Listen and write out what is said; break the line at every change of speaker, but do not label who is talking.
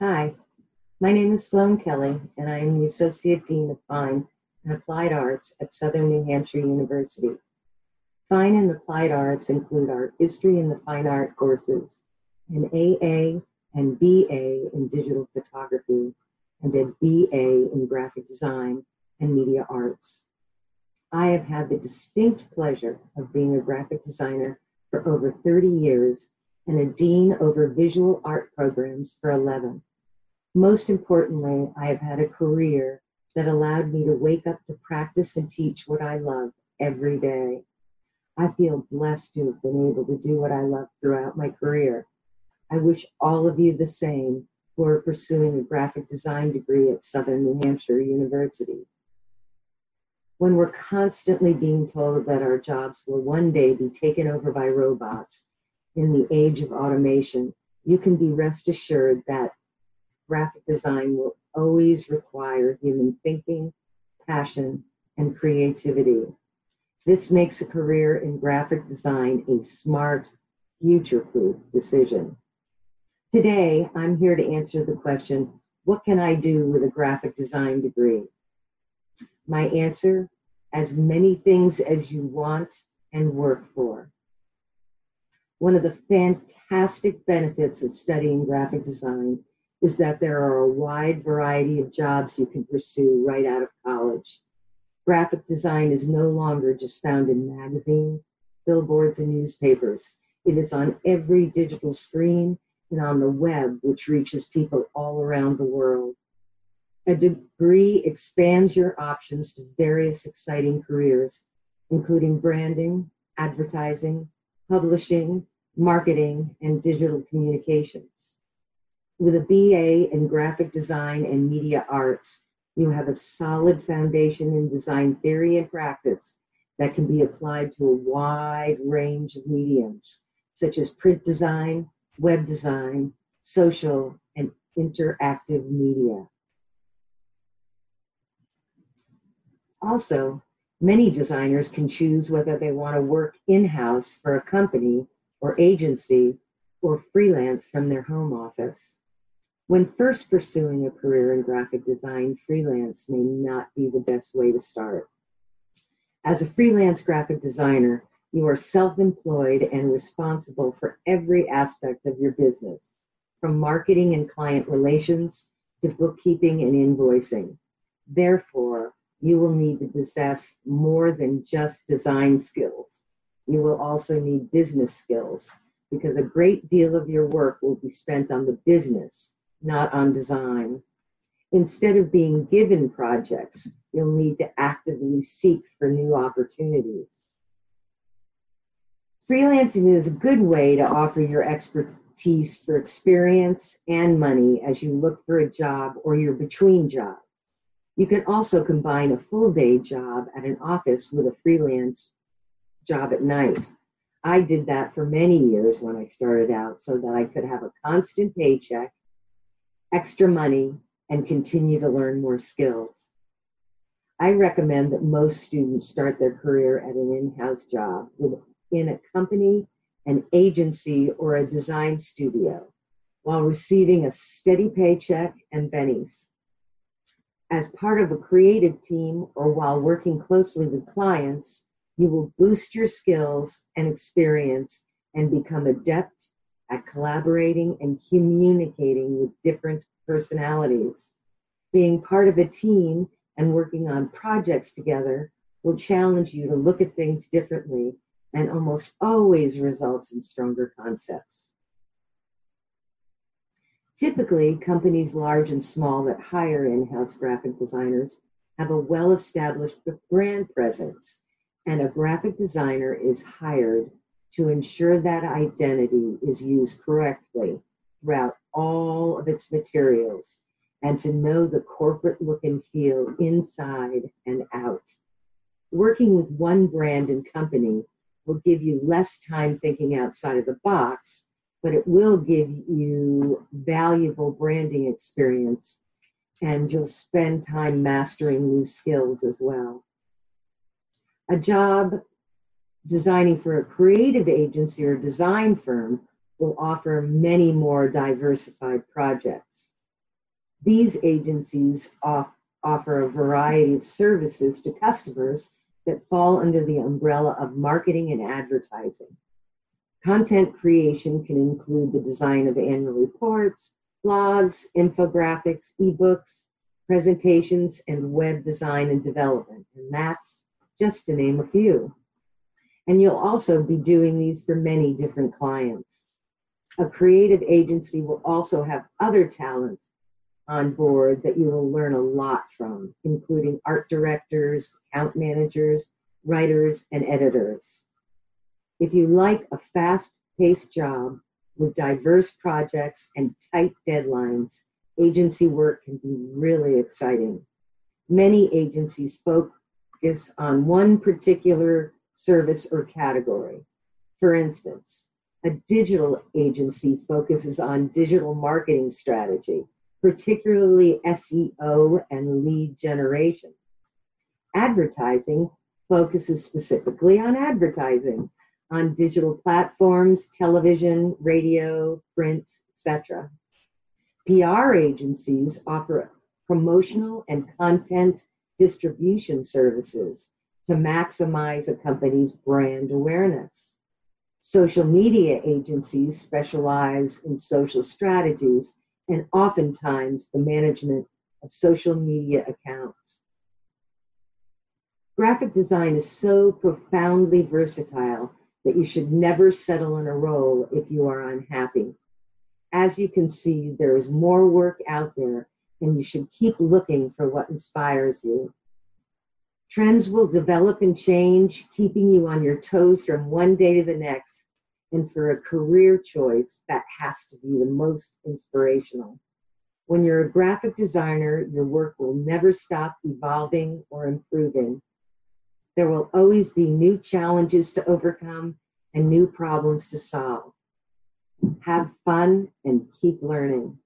Hi, my name is Sloan Kelly, and I am the Associate Dean of Fine and Applied Arts at Southern New Hampshire University. Fine and Applied Arts include art history and the fine art courses, an AA and BA in digital photography, and a BA in graphic design and media arts. I have had the distinct pleasure of being a graphic designer for over 30 years and a dean over visual art programs for 11. Most importantly, I have had a career that allowed me to wake up to practice and teach what I love every day. I feel blessed to have been able to do what I love throughout my career. I wish all of you the same who are pursuing a graphic design degree at Southern New Hampshire University. When we're constantly being told that our jobs will one day be taken over by robots in the age of automation, you can be rest assured that graphic design will always require human thinking, passion, and creativity. This makes a career in graphic design a smart, future proof decision. Today, I'm here to answer the question what can I do with a graphic design degree? My answer as many things as you want and work for. One of the fantastic benefits of studying graphic design is that there are a wide variety of jobs you can pursue right out of college. Graphic design is no longer just found in magazines, billboards, and newspapers. It is on every digital screen and on the web, which reaches people all around the world. A degree expands your options to various exciting careers, including branding, advertising, publishing, marketing, and digital communications. With a BA in graphic design and media arts, you have a solid foundation in design theory and practice that can be applied to a wide range of mediums, such as print design, web design, social, and interactive media. Also, many designers can choose whether they want to work in house for a company or agency or freelance from their home office. When first pursuing a career in graphic design, freelance may not be the best way to start. As a freelance graphic designer, you are self employed and responsible for every aspect of your business, from marketing and client relations to bookkeeping and invoicing. Therefore, you will need to possess more than just design skills. You will also need business skills because a great deal of your work will be spent on the business not on design. Instead of being given projects, you'll need to actively seek for new opportunities. Freelancing is a good way to offer your expertise for experience and money as you look for a job or you're between jobs. You can also combine a full day job at an office with a freelance job at night. I did that for many years when I started out so that I could have a constant paycheck extra money, and continue to learn more skills. I recommend that most students start their career at an in house job within a company, an agency, or a design studio while receiving a steady paycheck and bennies. As part of a creative team or while working closely with clients, you will boost your skills and experience and become adept at collaborating and communicating with different personalities. Being part of a team and working on projects together will challenge you to look at things differently and almost always results in stronger concepts. Typically, companies large and small that hire in house graphic designers have a well established brand presence, and a graphic designer is hired to ensure that identity is used correctly throughout all of its materials and to know the corporate look and feel inside and out. Working with one brand and company will give you less time thinking outside of the box, but it will give you valuable branding experience and you'll spend time mastering new skills as well. A job designing for a creative agency or design firm will offer many more diversified projects. These agencies off, offer a variety of services to customers that fall under the umbrella of marketing and advertising. Content creation can include the design of annual reports, blogs, infographics, ebooks, presentations, and web design and development. And that's just to name a few. And you'll also be doing these for many different clients. A creative agency will also have other talent on board that you will learn a lot from, including art directors, account managers, writers, and editors. If you like a fast paced job with diverse projects and tight deadlines, agency work can be really exciting. Many agencies focus on one particular service or category. For instance, a digital agency focuses on digital marketing strategy, particularly SEO and lead generation. Advertising focuses specifically on advertising on digital platforms, television, radio, print, etc. PR agencies offer promotional and content distribution services to maximize a company's brand awareness. Social media agencies specialize in social strategies and oftentimes the management of social media accounts. Graphic design is so profoundly versatile that you should never settle in a role if you are unhappy. As you can see, there is more work out there, and you should keep looking for what inspires you. Trends will develop and change, keeping you on your toes from one day to the next. And for a career choice, that has to be the most inspirational. When you're a graphic designer, your work will never stop evolving or improving. There will always be new challenges to overcome and new problems to solve. Have fun and keep learning.